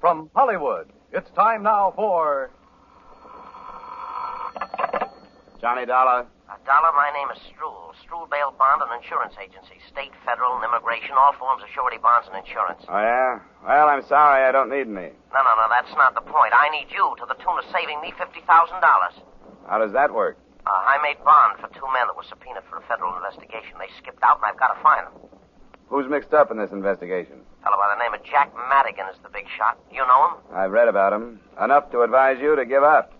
From Hollywood, it's time now for. Johnny Dollar. Uh, Dollar, my name is Struhl. Struhl Bail Bond and Insurance Agency. State, federal, and immigration, all forms of surety bonds and insurance. Oh, yeah? Well, I'm sorry I don't need any. No, no, no, that's not the point. I need you to the tune of saving me $50,000. How does that work? Uh, I made bond for two men that were subpoenaed for a federal investigation. They skipped out, and I've got to find them. Who's mixed up in this investigation? A fellow by the name of Jack Madigan is the big shot. You know him? I've read about him. Enough to advise you to give up.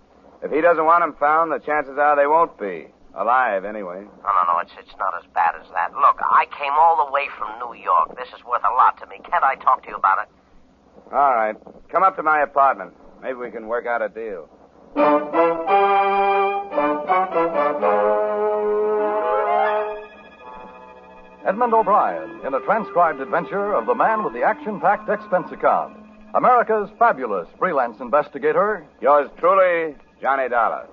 If he doesn't want him found, the chances are they won't be. Alive, anyway. No, no, no, it's, it's not as bad as that. Look, I came all the way from New York. This is worth a lot to me. Can't I talk to you about it? All right. Come up to my apartment. Maybe we can work out a deal. Edmond O'Brien in a transcribed adventure of the man with the action packed expense account. America's fabulous freelance investigator. Yours truly, Johnny Dollar.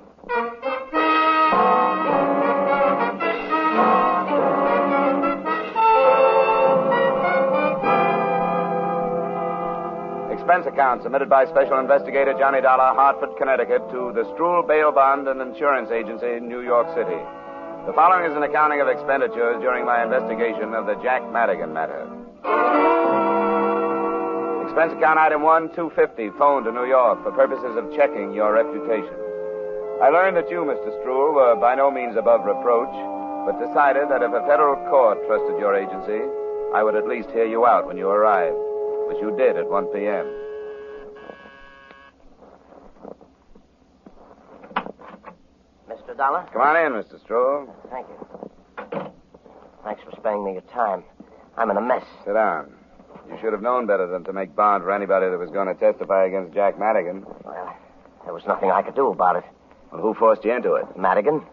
Expense account submitted by Special Investigator Johnny Dollar, Hartford, Connecticut, to the Struhl Bail Bond and Insurance Agency, New York City. The following is an accounting of expenditures during my investigation of the Jack Madigan matter. Expense account item 1, 250, phone to New York for purposes of checking your reputation. I learned that you, Mr. Struhl, were by no means above reproach, but decided that if a federal court trusted your agency, I would at least hear you out when you arrived, which you did at 1 p.m. Dollar? Come on in, Mr. Struhl. Thank you. Thanks for sparing me your time. I'm in a mess. Sit down. You should have known better than to make bond for anybody that was going to testify against Jack Madigan. Well, there was nothing I could do about it. Well, who forced you into it? Madigan?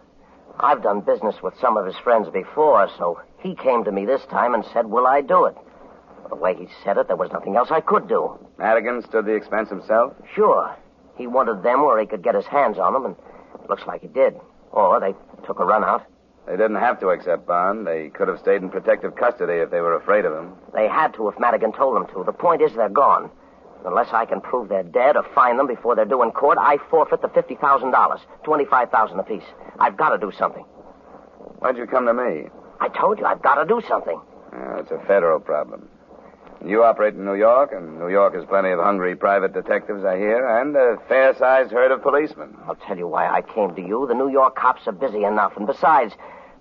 I've done business with some of his friends before, so he came to me this time and said, Will I do it? The way he said it, there was nothing else I could do. Madigan stood the expense himself? Sure. He wanted them where he could get his hands on them, and it looks like he did. Or they took a run out. They didn't have to accept bond. They could have stayed in protective custody if they were afraid of him. They had to if Madigan told them to. The point is they're gone. Unless I can prove they're dead or find them before they're due in court, I forfeit the fifty thousand dollars, twenty-five thousand apiece. I've got to do something. Why'd you come to me? I told you I've got to do something. Uh, it's a federal problem. You operate in New York, and New York has plenty of hungry private detectives, I hear, and a fair-sized herd of policemen. I'll tell you why I came to you. The New York cops are busy enough, and besides,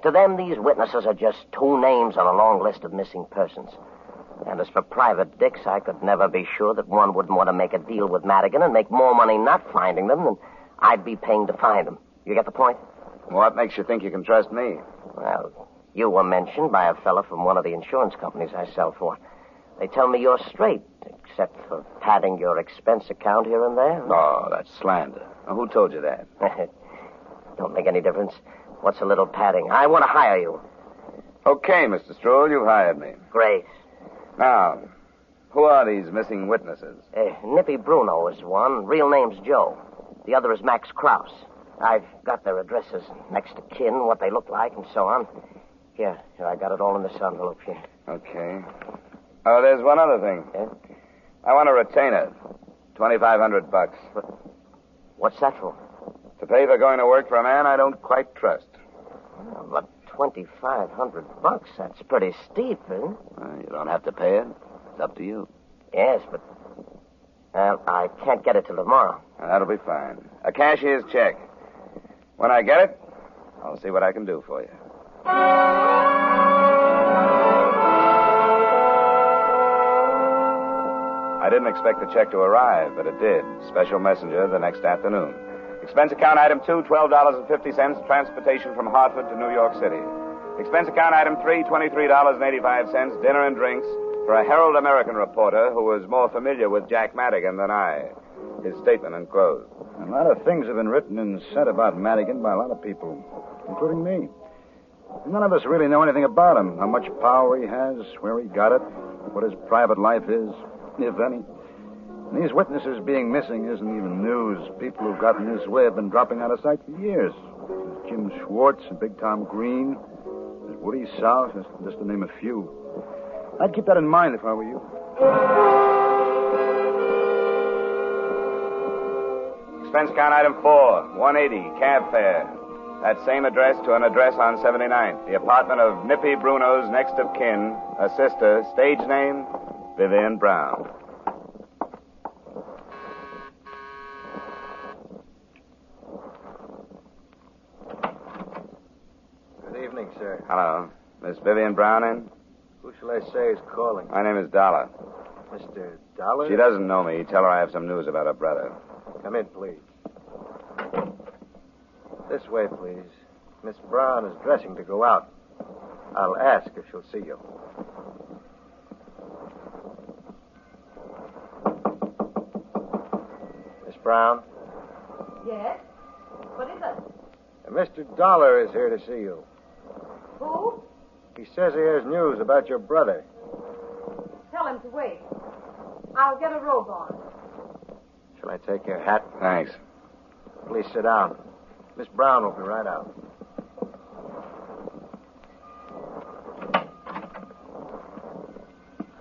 to them these witnesses are just two names on a long list of missing persons. And as for private dicks, I could never be sure that one wouldn't want to make a deal with Madigan and make more money not finding them than I'd be paying to find them. You get the point? What makes you think you can trust me? Well, you were mentioned by a fellow from one of the insurance companies I sell for. They tell me you're straight, except for padding your expense account here and there. Oh, that's slander. Now, who told you that? Don't make any difference. What's a little padding? I want to hire you. Okay, Mr. Stroll, you've hired me. Great. Now, who are these missing witnesses? Uh, Nippy Bruno is one. Real name's Joe. The other is Max Kraus. I've got their addresses, next to kin, what they look like, and so on. Here, here, I got it all in this envelope here. Okay. Oh, there's one other thing. Yeah? I want a retainer. Twenty-five hundred bucks. What's that for? To pay for going to work for a man I don't quite trust. Well, but twenty-five hundred bucks, that's pretty steep, isn't it? Well, you don't have to pay it. It's up to you. Yes, but... Well, I can't get it till tomorrow. That'll be fine. A cashier's check. When I get it, I'll see what I can do for you. I didn't expect the check to arrive, but it did. Special messenger the next afternoon. Expense account item two, $12.50, transportation from Hartford to New York City. Expense account item three, $23.85, dinner and drinks for a Herald American reporter who was more familiar with Jack Madigan than I. His statement enclosed. A lot of things have been written and said about Madigan by a lot of people, including me. None of us really know anything about him, how much power he has, where he got it, what his private life is, if any. And these witnesses being missing isn't even news. People who've gotten this way have been dropping out of sight for years. There's Jim Schwartz and Big Tom Green. There's Woody South, just to name a few. I'd keep that in mind if I were you. Expense count item four, 180, cab fare. That same address to an address on 79th. The apartment of Nippy Bruno's next of kin, a sister, stage name, Vivian Brown. Good evening, sir. Hello. Miss Vivian Brown in? Who shall I say is calling? My name is Dollar. Mr. Dollar? She doesn't know me. Tell her I have some news about her brother. Come in, please. This way, please. Miss Brown is dressing to go out. I'll ask if she'll see you. Brown, Yes? What is it? Mr. Dollar is here to see you. Who? He says he has news about your brother. Tell him to wait. I'll get a robe on. Shall I take your hat? Thanks. Please sit down. Miss Brown will be right out.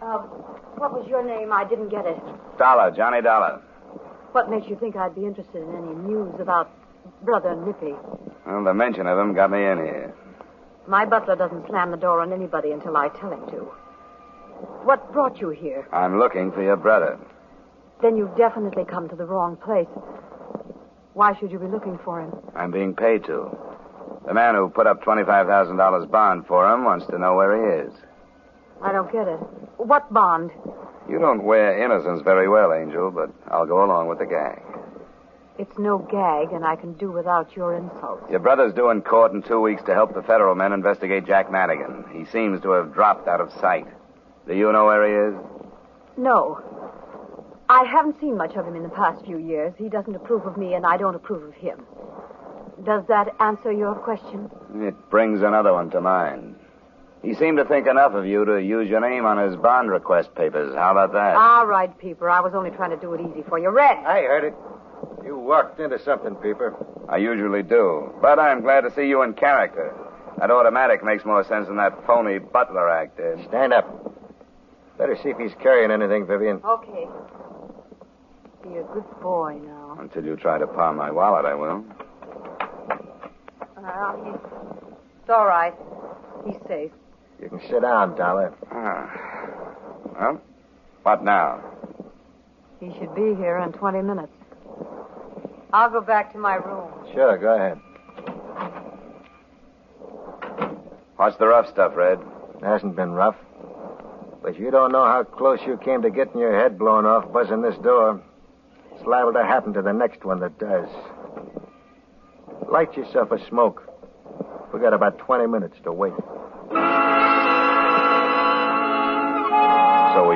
Uh, what was your name? I didn't get it. Dollar, Johnny Dollar. What makes you think I'd be interested in any news about Brother Nippy? Well, the mention of him got me in here. My butler doesn't slam the door on anybody until I tell him to. What brought you here? I'm looking for your brother. Then you've definitely come to the wrong place. Why should you be looking for him? I'm being paid to. The man who put up $25,000 bond for him wants to know where he is. I don't get it. What bond? You don't wear innocence very well, Angel, but I'll go along with the gag. It's no gag, and I can do without your insults. Your brother's due in court in two weeks to help the federal men investigate Jack Madigan. He seems to have dropped out of sight. Do you know where he is? No. I haven't seen much of him in the past few years. He doesn't approve of me, and I don't approve of him. Does that answer your question? It brings another one to mind. He seemed to think enough of you to use your name on his bond request papers. How about that? All right, Peeper. I was only trying to do it easy for you. Red. I heard it. You walked into something, Peeper. I usually do. But I'm glad to see you in character. That automatic makes more sense than that phony butler act did. Stand up. Better see if he's carrying anything, Vivian. Okay. Be a good boy now. Until you try to pawn my wallet, I will. Well, he's... It's all right. He's safe. You can sit down, Dollar. Ah. Well, what now? He should be here in 20 minutes. I'll go back to my room. Sure, go ahead. What's the rough stuff, Red? It hasn't been rough. But you don't know how close you came to getting your head blown off buzzing this door. It's liable to happen to the next one that does. Light yourself a smoke. We got about 20 minutes to wait.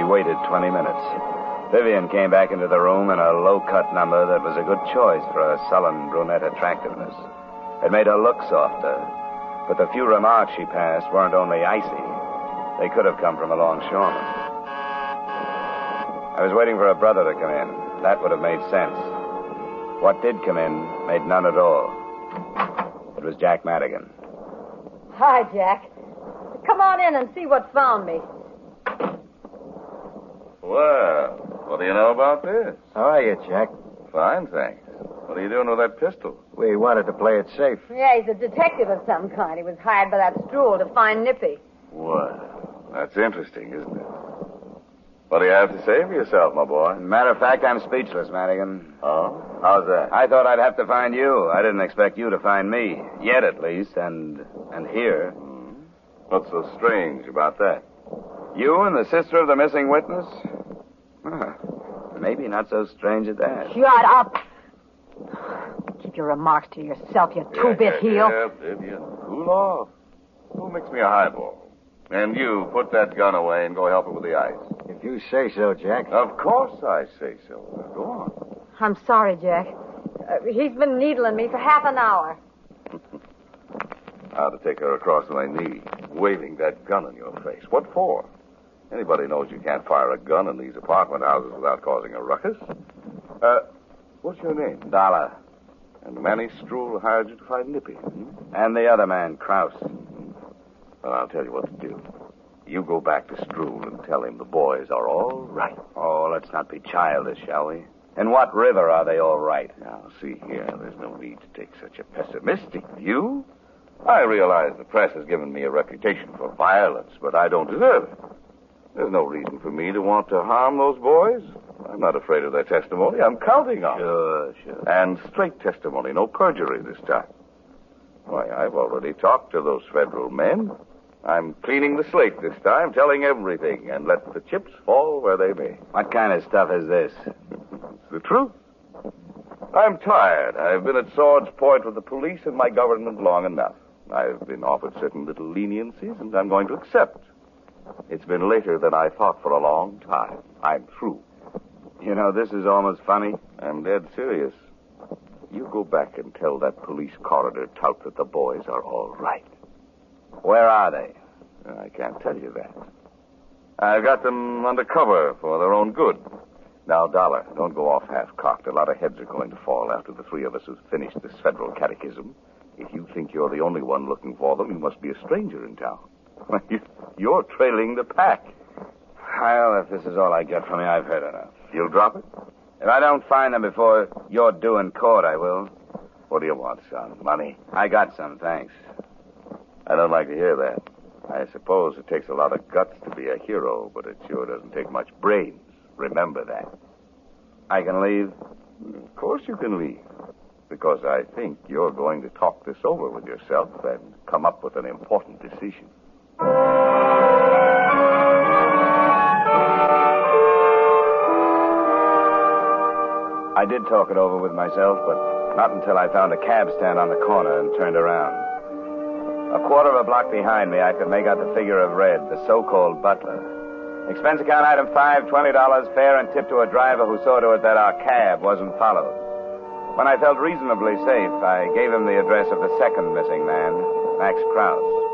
Waited 20 minutes. Vivian came back into the room in a low cut number that was a good choice for her sullen brunette attractiveness. It made her look softer. But the few remarks she passed weren't only icy, they could have come from a longshoreman. I was waiting for a brother to come in. That would have made sense. What did come in made none at all. It was Jack Madigan. Hi, Jack. Come on in and see what found me. Well, what do you know about this? How are you, Jack? Fine, thanks. What are you doing with that pistol? We wanted to play it safe. Yeah, he's a detective of some kind. He was hired by that Strool to find Nippy. Well, that's interesting, isn't it? What do you have to say for yourself, my boy? Matter of fact, I'm speechless, Madigan. Oh? How's that? I thought I'd have to find you. I didn't expect you to find me. Yet, at least, and and here. Hmm. What's so strange about that? You and the sister of the missing witness? Huh. Maybe not so strange at that. Shut up. Keep your remarks to yourself, you two-bit heel. Yeah, Vivian. Cool off. Who mixed me a highball? And you, put that gun away and go help her with the ice. If you say so, Jack. Of course I say so. Now, go on. I'm sorry, Jack. Uh, he's been needling me for half an hour. How to take her across my knee, waving that gun in your face. What for? Anybody knows you can't fire a gun in these apartment houses without causing a ruckus. Uh, what's your name? Dollar. And Manny Strool hired you to fight Nippy. Hmm? And the other man, Kraus. Well, I'll tell you what to do. You go back to Strool and tell him the boys are all right. Oh, let's not be childish, shall we? In what river are they all right? Now, see here, there's no need to take such a pessimistic view. I realize the press has given me a reputation for violence, but I don't deserve it. There's no reason for me to want to harm those boys. I'm not afraid of their testimony. I'm counting on Sure, sure. it. And straight testimony, no perjury this time. Why, I've already talked to those federal men. I'm cleaning the slate this time, telling everything, and let the chips fall where they may. What kind of stuff is this? It's the truth. I'm tired. I've been at sword's point with the police and my government long enough. I've been offered certain little leniencies, and I'm going to accept. It's been later than I thought for a long time. I'm through. You know, this is almost funny. I'm dead serious. You go back and tell that police coroner tout that the boys are all right. Where are they? I can't tell you that. I've got them under cover for their own good. Now, Dollar, don't go off half cocked. A lot of heads are going to fall after the three of us have finished this federal catechism. If you think you're the only one looking for them, you must be a stranger in town. You're trailing the pack. Well, if this is all I get from you, I've heard enough. You'll drop it? If I don't find them before you're due in court, I will. What do you want, son? Money? I got some, thanks. I don't like to hear that. I suppose it takes a lot of guts to be a hero, but it sure doesn't take much brains. Remember that. I can leave? Of course you can leave. Because I think you're going to talk this over with yourself and come up with an important decision. I did talk it over with myself, but not until I found a cab stand on the corner and turned around. A quarter of a block behind me, I could make out the figure of Red, the so-called butler. Expense account item five, twenty dollars, fare and tip to a driver who saw to it that our cab wasn't followed. When I felt reasonably safe, I gave him the address of the second missing man, Max Krause.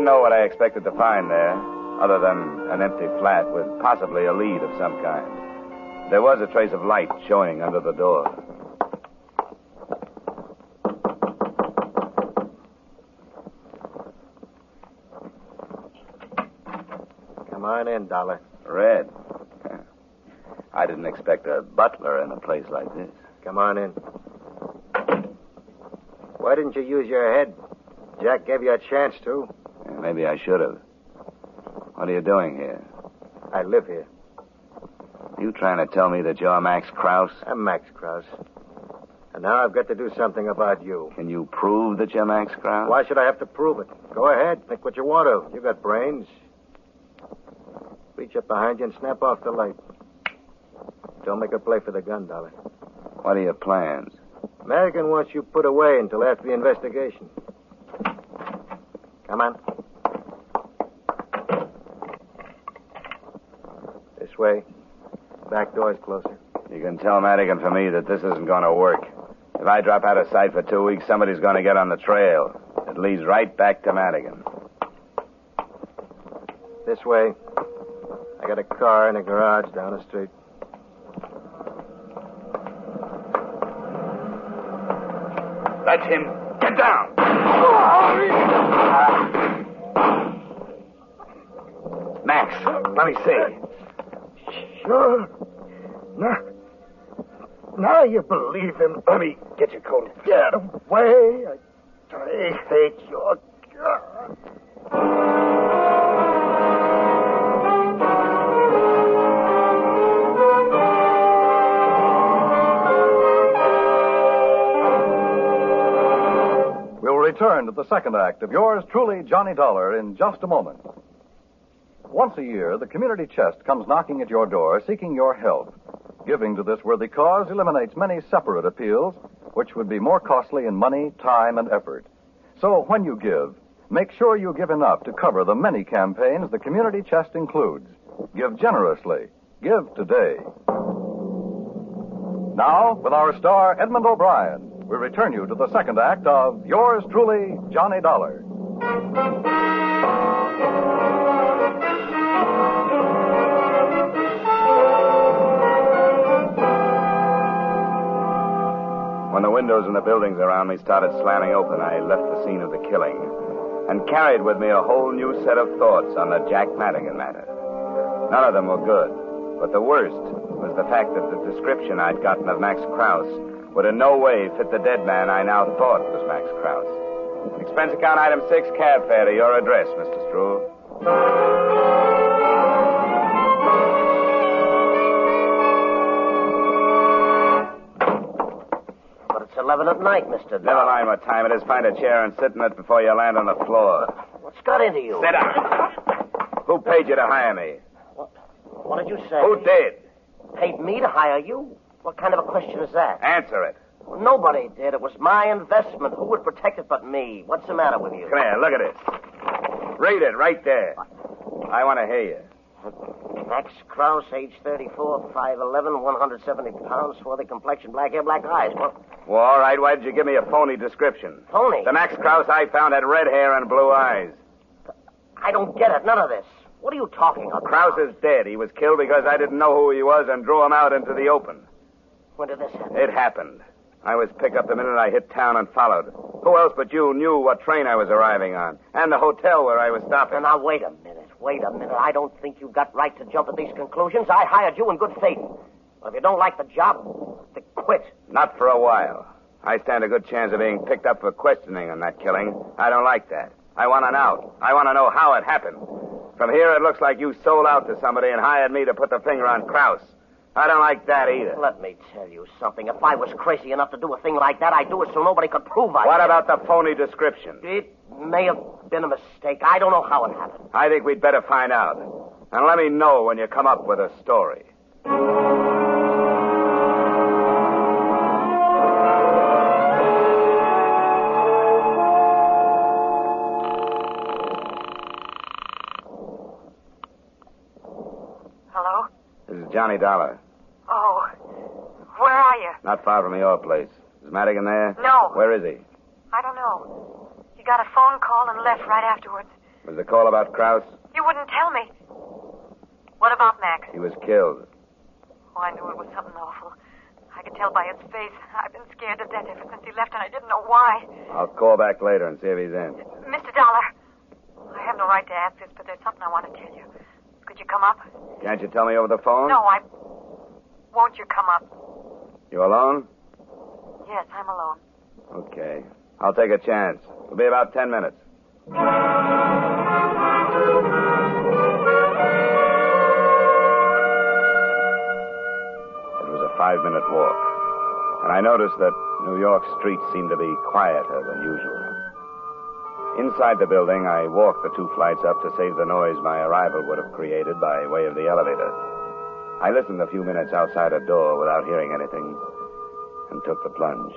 Didn't know what I expected to find there, other than an empty flat with possibly a lead of some kind. There was a trace of light showing under the door. Come on in, Dollar. Red. I didn't expect a butler in a place like this. Come on in. Why didn't you use your head? Jack gave you a chance to. Maybe I should have. What are you doing here? I live here. You trying to tell me that you're Max Krause? I'm Max Krause. And now I've got to do something about you. Can you prove that you're Max Krause? Why should I have to prove it? Go ahead. Think what you want to. You got brains. Reach up behind you and snap off the light. Don't make a play for the gun, Dollar. What are your plans? American wants you put away until after the investigation. Come on. This way. Back door's closer. You can tell Madigan for me that this isn't going to work. If I drop out of sight for two weeks, somebody's going to get on the trail. It leads right back to Madigan. This way. I got a car in a garage down the street. That's him. Get down. Max, let me see. Sure. Now, you believe him. Let me get your coat. Get away. I, I hate your gun. We'll return to the second act of yours truly, Johnny Dollar, in just a moment. Once a year, the community chest comes knocking at your door seeking your help. Giving to this worthy cause eliminates many separate appeals, which would be more costly in money, time, and effort. So when you give, Make sure you give enough to cover the many campaigns the community chest includes. Give generously. Give today. Now, with our star, Edmond O'Brien, we return you to the second act of Yours Truly, Johnny Dollar. When the windows in the buildings around me started slamming open, I left the scene of the killing and carried with me a whole new set of thoughts on the Jack Madigan matter. None of them were good, but the worst was the fact that the description I'd gotten of Max Kraus would in no way fit the dead man I now thought was Max Kraus. Expense account item six, cab fare to your address, Mr. Strool. 11 at night, Mr. Never mind what time it is. Find a chair and sit in it before you land on the floor. What's got into you? Sit down. Who paid you to hire me? What did you say? Who did? Paid me to hire you? What kind of a question is that? Answer it. Well, nobody did. It was my investment. Who would protect it but me? What's the matter with you? Come here, look at it. Read it right there. I want to hear you. Max Kraus, age 34, 5'11", 170 pounds, swarthy complexion, black hair, black eyes. Well, Well, all right. Why did you give me a phony description? Phony? The Max Kraus I found had red hair and blue eyes. I don't get it. None of this. What are you talking about? Kraus is dead. He was killed because I didn't know who he was and drew him out into the open. When did this happen? It happened. I was picked up the minute I hit town and followed. Who else but you knew what train I was arriving on and the hotel where I was stopping? Now, wait a minute. Wait a minute. I don't think you've got right to jump at these conclusions. I hired you in good faith. But if you don't like the job, then quit. Not for a while. I stand a good chance of being picked up for questioning on that killing. I don't like that. I want an out. I want to know how it happened. From here, it looks like you sold out to somebody and hired me to put the finger on Kraus. I don't like that oh, either. Let me tell you something. If I was crazy enough to do a thing like that, I'd do it so nobody could prove I What did. about the phony description? It may have been a mistake. I don't know how it happened. I think we'd better find out. And let me know when you come up with a story. Johnny Dollar. Oh, where are you? Not far from your place. Is Madigan there? No. Where is he? I don't know. He got a phone call and left right afterwards. Was the call about Kraus? You wouldn't tell me. What about Max? He was killed. Oh, I knew it was something awful. I could tell by his face. I've been scared to death ever since he left, and I didn't know why. I'll call back later and see if he's in. Mr. Dollar, I have no right to ask this, but there's something I want to tell you. Come up? Can't you tell me over the phone? No, I. Won't you come up? You alone? Yes, I'm alone. Okay. I'll take a chance. It'll be about ten minutes. It was a five minute walk, and I noticed that New York streets seemed to be quieter than usual. Inside the building, I walked the two flights up to save the noise my arrival would have created by way of the elevator. I listened a few minutes outside a door without hearing anything and took the plunge.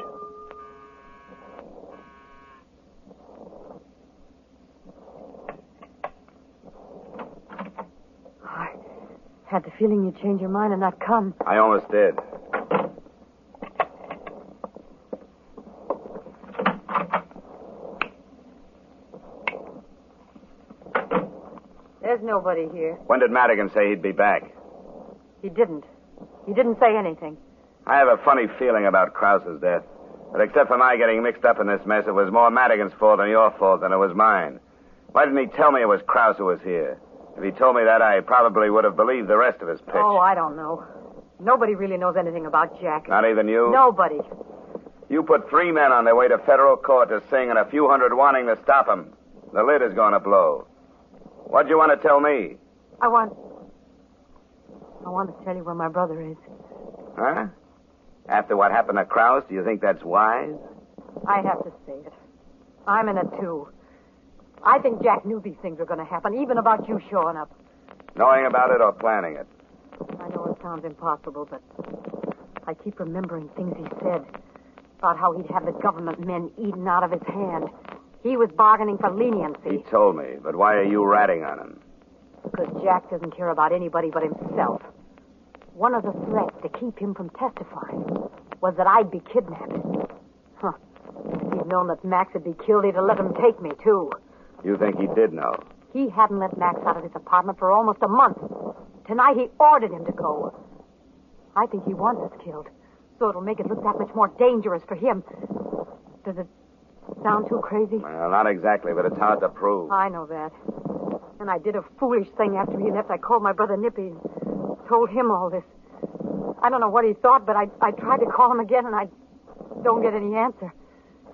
I had the feeling you'd change your mind and not come. I almost did. There's nobody here. When did Madigan say he'd be back? He didn't. He didn't say anything. I have a funny feeling about Krause's death. But except for my getting mixed up in this mess, it was more Madigan's fault than your fault than it was mine. Why didn't he tell me it was Krause who was here? If he told me that, I probably would have believed the rest of his pitch. Oh, I don't know. Nobody really knows anything about Jack. Not even you? Nobody. You put three men on their way to federal court to sing and a few hundred wanting to stop him. The lid is going to blow. What'd you want to tell me? I want. I want to tell you where my brother is. Huh? After what happened to Krause, do you think that's wise? I have to say it. I'm in it, too. I think Jack knew these things were going to happen, even about you showing up. Knowing about it or planning it? I know it sounds impossible, but I keep remembering things he said about how he'd have the government men eaten out of his hand. He was bargaining for leniency. He told me, but why are you ratting on him? Because Jack doesn't care about anybody but himself. One of the threats to keep him from testifying was that I'd be kidnapped. Huh. If he'd known that Max would be killed, he'd have let him take me, too. You think he did know? He hadn't let Max out of his apartment for almost a month. Tonight he ordered him to go. I think he wants us killed, so it'll make it look that much more dangerous for him. Does it sound too crazy? Well, not exactly, but it's hard to prove. I know that. And I did a foolish thing after he left. I called my brother Nippy and told him all this. I don't know what he thought, but I, I tried to call him again and I don't get any answer.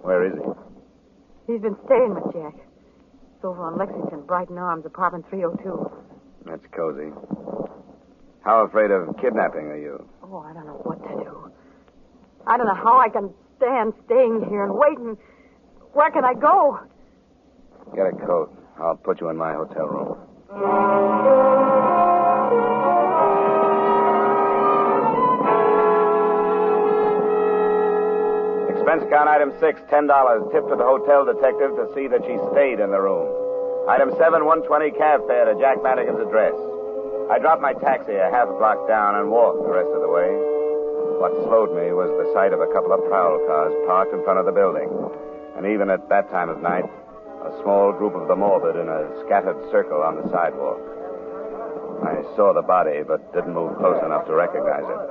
Where is he? He's been staying with Jack. It's over on Lexington, Brighton Arms, apartment 302. That's cozy. How afraid of kidnapping are you? Oh, I don't know what to do. I don't know how I can stand staying here and waiting. Where can I go? Get a coat. I'll put you in my hotel room. Expense account item six, ten dollars. Tip to the hotel detective to see that she stayed in the room. Item seven, one twenty cab fare to Jack Madigan's address. I dropped my taxi a half block down and walked the rest of the way. What slowed me was the sight of a couple of prowl cars parked in front of the building. And even at that time of night, a small group of the morbid in a scattered circle on the sidewalk. I saw the body, but didn't move close enough to recognize it.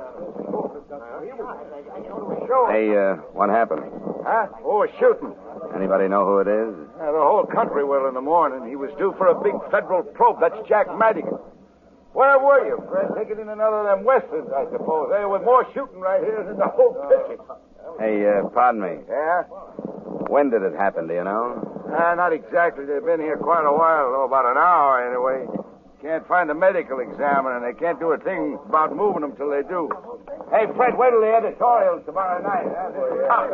Hey, uh, what happened? Huh? Oh, a shooting. Anybody know who it is? Uh, the whole country will in the morning. He was due for a big federal probe. That's Jack Madigan. Where were you, Fred? Taking in another of them westerns, I suppose. There was more shooting right here than the whole picture. Hey, uh, pardon me. Yeah? When did it happen, do you know? Uh, not exactly. They've been here quite a while, though, about an hour anyway. Can't find a medical examiner, and they can't do a thing about moving them till they do. Hey, Fred, wait till the editorials tomorrow night. Huh? This cop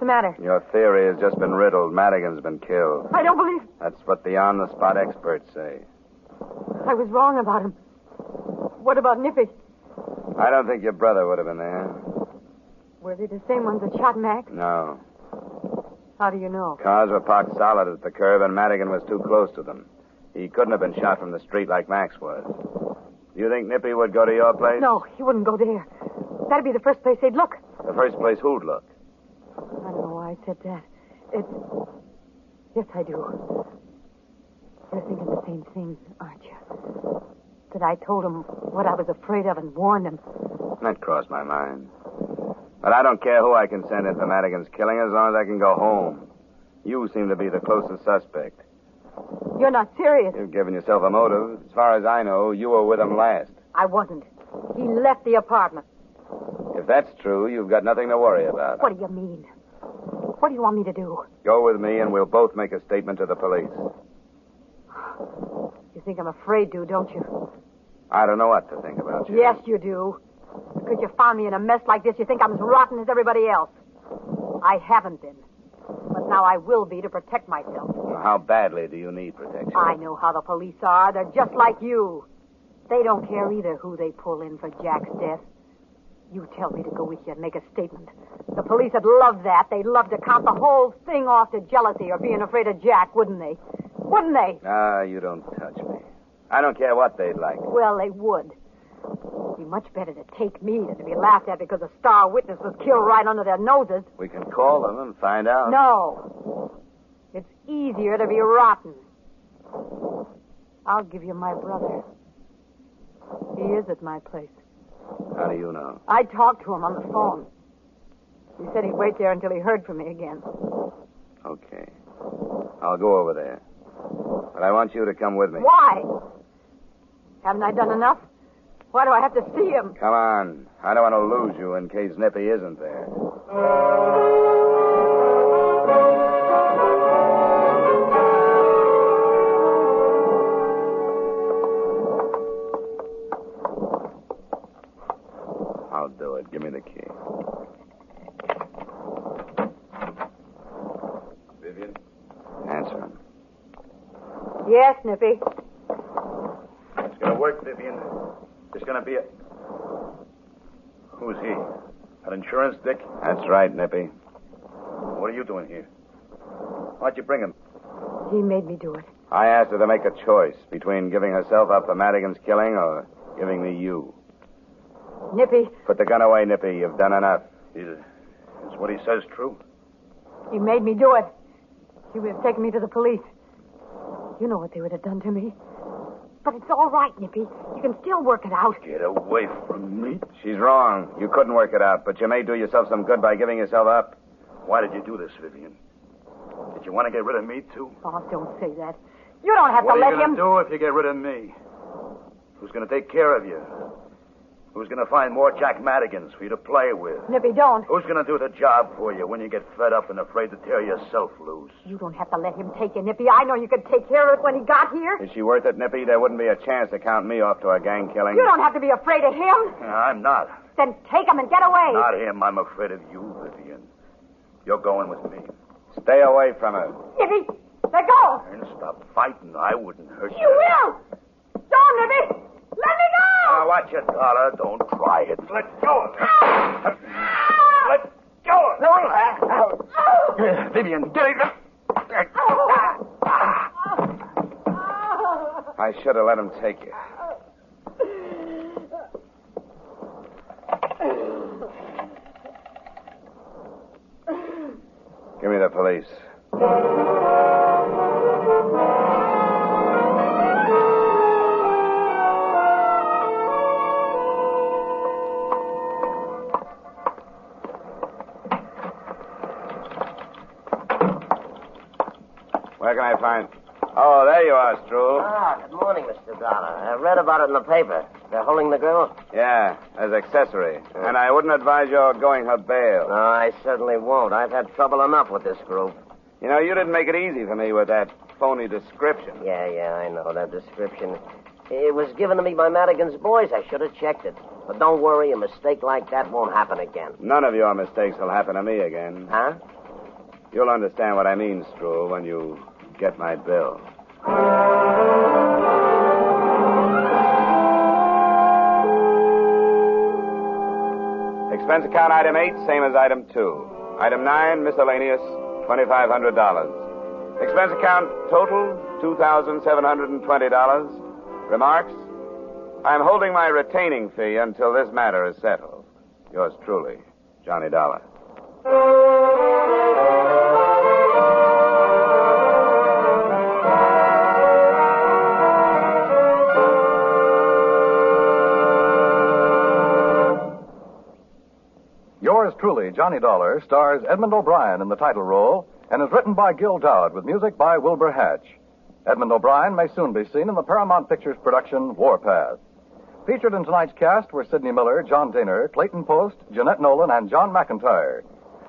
What's the matter? Your theory has just been riddled. Madigan's been killed. I don't believe That's what the on the spot experts say. I was wrong about him. What about Nippy? I don't think your brother would have been there. Were they the same ones that shot Max? No. How do you know? Cars were parked solid at the curb, and Madigan was too close to them. He couldn't have been shot from the street like Max was. Do you think Nippy would go to your place? No, he wouldn't go there. That'd be the first place they'd look. The first place who'd look? I don't know why I said that. It's. Yes, I do. You're thinking the same thing, aren't you? That I told him what I was afraid of and warned him. That crossed my mind. But I don't care who I can send in for Madigan's killing as long as I can go home. You seem to be the closest suspect. You're not serious. You've given yourself a motive. As far as I know, you were with him last. I wasn't. He left the apartment. If that's true, you've got nothing to worry about. What do you mean? What do you want me to do? Go with me, and we'll both make a statement to the police. You think I'm afraid to, don't you? I don't know what to think about you. Yes, you do. Because you found me in a mess like this, you think I'm as rotten as everybody else. I haven't been. But now I will be to protect myself. How badly do you need protection? I know how the police are. They're just like you. They don't care either who they pull in for Jack's death. You tell me to go with you and make a statement. The police would love that. They'd love to count the whole thing off to jealousy or being afraid of Jack, wouldn't they? Wouldn't they? Ah, you don't touch me. I don't care what they'd like. Well, they would. It'd be much better to take me than to be laughed at because a star witness was killed right under their noses. We can call them and find out. No. It's easier to be rotten. I'll give you my brother. He is at my place. How do you know? I talked to him on the phone. He said he'd wait there until he heard from me again. Okay. I'll go over there. But I want you to come with me. Why? Haven't I done enough? Why do I have to see him? Come on. I don't want to lose you in case Nippy isn't there. Nippy. It's gonna work, Vivian. It's gonna be a. Who's he? An insurance dick? That's right, Nippy. What are you doing here? Why'd you bring him? He made me do it. I asked her to make a choice between giving herself up for Madigan's killing or giving me you. Nippy, Put the gun away, Nippy. You've done enough. Is, is what he says true? he made me do it. He would have taken me to the police. You know what they would have done to me. But it's all right, Nippy. You can still work it out. Get away from me. She's wrong. You couldn't work it out, but you may do yourself some good by giving yourself up. Why did you do this, Vivian? Did you want to get rid of me, too? Oh, don't say that. You don't have what to are let you him. going to do if you get rid of me? Who's going to take care of you? Who's going to find more Jack Madigans for you to play with? Nippy, don't. Who's going to do the job for you when you get fed up and afraid to tear yourself loose? You don't have to let him take you, Nippy. I know you could take care of it when he got here. Is she worth it, Nippy? There wouldn't be a chance to count me off to a gang killing. You don't have to be afraid of him. I'm not. Then take him and get away. Not him. I'm afraid of you, Vivian. You're going with me. Stay away from her. Nippy, let go. And stop fighting. I wouldn't hurt you. You will. Don't, Nippy. Let me go. Now, watch it, Dollar. Don't try it. Let go of it. Ah! Let go of it. Vivian, ah. get it. I should have let him take you. Give me the police. About it in the paper. They're holding the girl? Yeah, as accessory. And I wouldn't advise your going her bail. No, I certainly won't. I've had trouble enough with this group. You know, you didn't make it easy for me with that phony description. Yeah, yeah, I know that description. It was given to me by Madigan's boys. I should have checked it. But don't worry, a mistake like that won't happen again. None of your mistakes will happen to me again. Huh? You'll understand what I mean, Stroll, when you get my bill. Expense account item 8, same as item 2. Item 9, miscellaneous, $2,500. Expense account total, $2,720. Remarks? I'm holding my retaining fee until this matter is settled. Yours truly, Johnny Dollar. Johnny Dollar, stars Edmond O'Brien in the title role and is written by Gil Doud with music by Wilbur Hatch. Edmond O'Brien may soon be seen in the Paramount Pictures production Warpath. Featured in tonight's cast were Sidney Miller, John Dehner, Clayton Post, Jeanette Nolan, and John McIntire.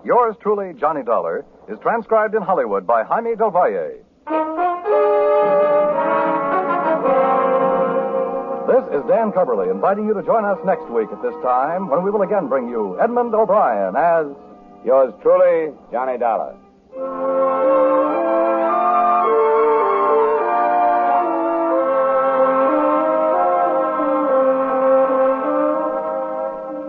Yours truly, Johnny Dollar, is transcribed in Hollywood by Jaime Del Valle. This is Dan Cubberly inviting you to join us next week at this time when we will again bring you Edmond O'Brien as Yours truly, Johnny Dollar.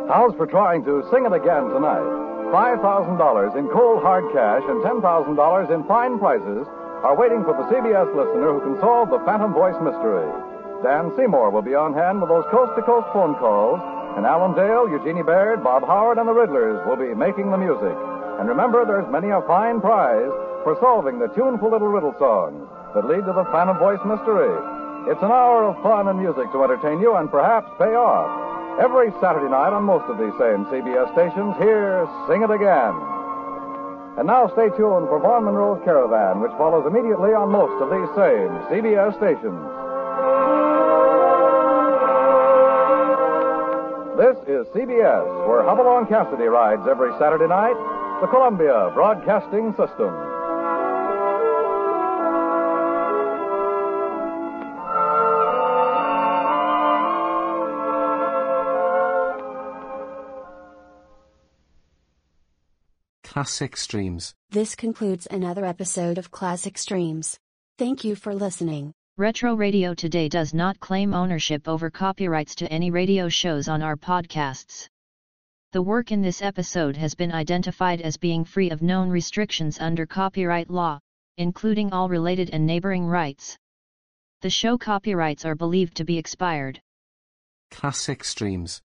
How's for trying to sing it again tonight? $5,000 in cold hard cash and $10,000 in fine prizes are waiting for the CBS listener who can solve the Phantom Voice mystery. Dan Seymour will be on hand with those coast to coast phone calls, and Alan Dale, Eugenie Baird, Bob Howard, and the Riddlers will be making the music. And remember, there's many a fine prize for solving the tuneful little riddle songs that lead to the Phantom Voice mystery. It's an hour of fun and music to entertain you and perhaps pay off. Every Saturday night on most of these same CBS stations, here, Sing It Again. And now stay tuned for Vaughn Monroe's Caravan, which follows immediately on most of these same CBS stations. Is CBS, where Hopalong Cassidy rides every Saturday night, the Columbia Broadcasting System. Classic Streams. This concludes another episode of Classic Streams. Thank you for listening. Retro Radio Today does not claim ownership over copyrights to any radio shows on our podcasts. The work in this episode has been identified as being free of known restrictions under copyright law, including all related and neighboring rights. The show copyrights are believed to be expired. Classic Streams.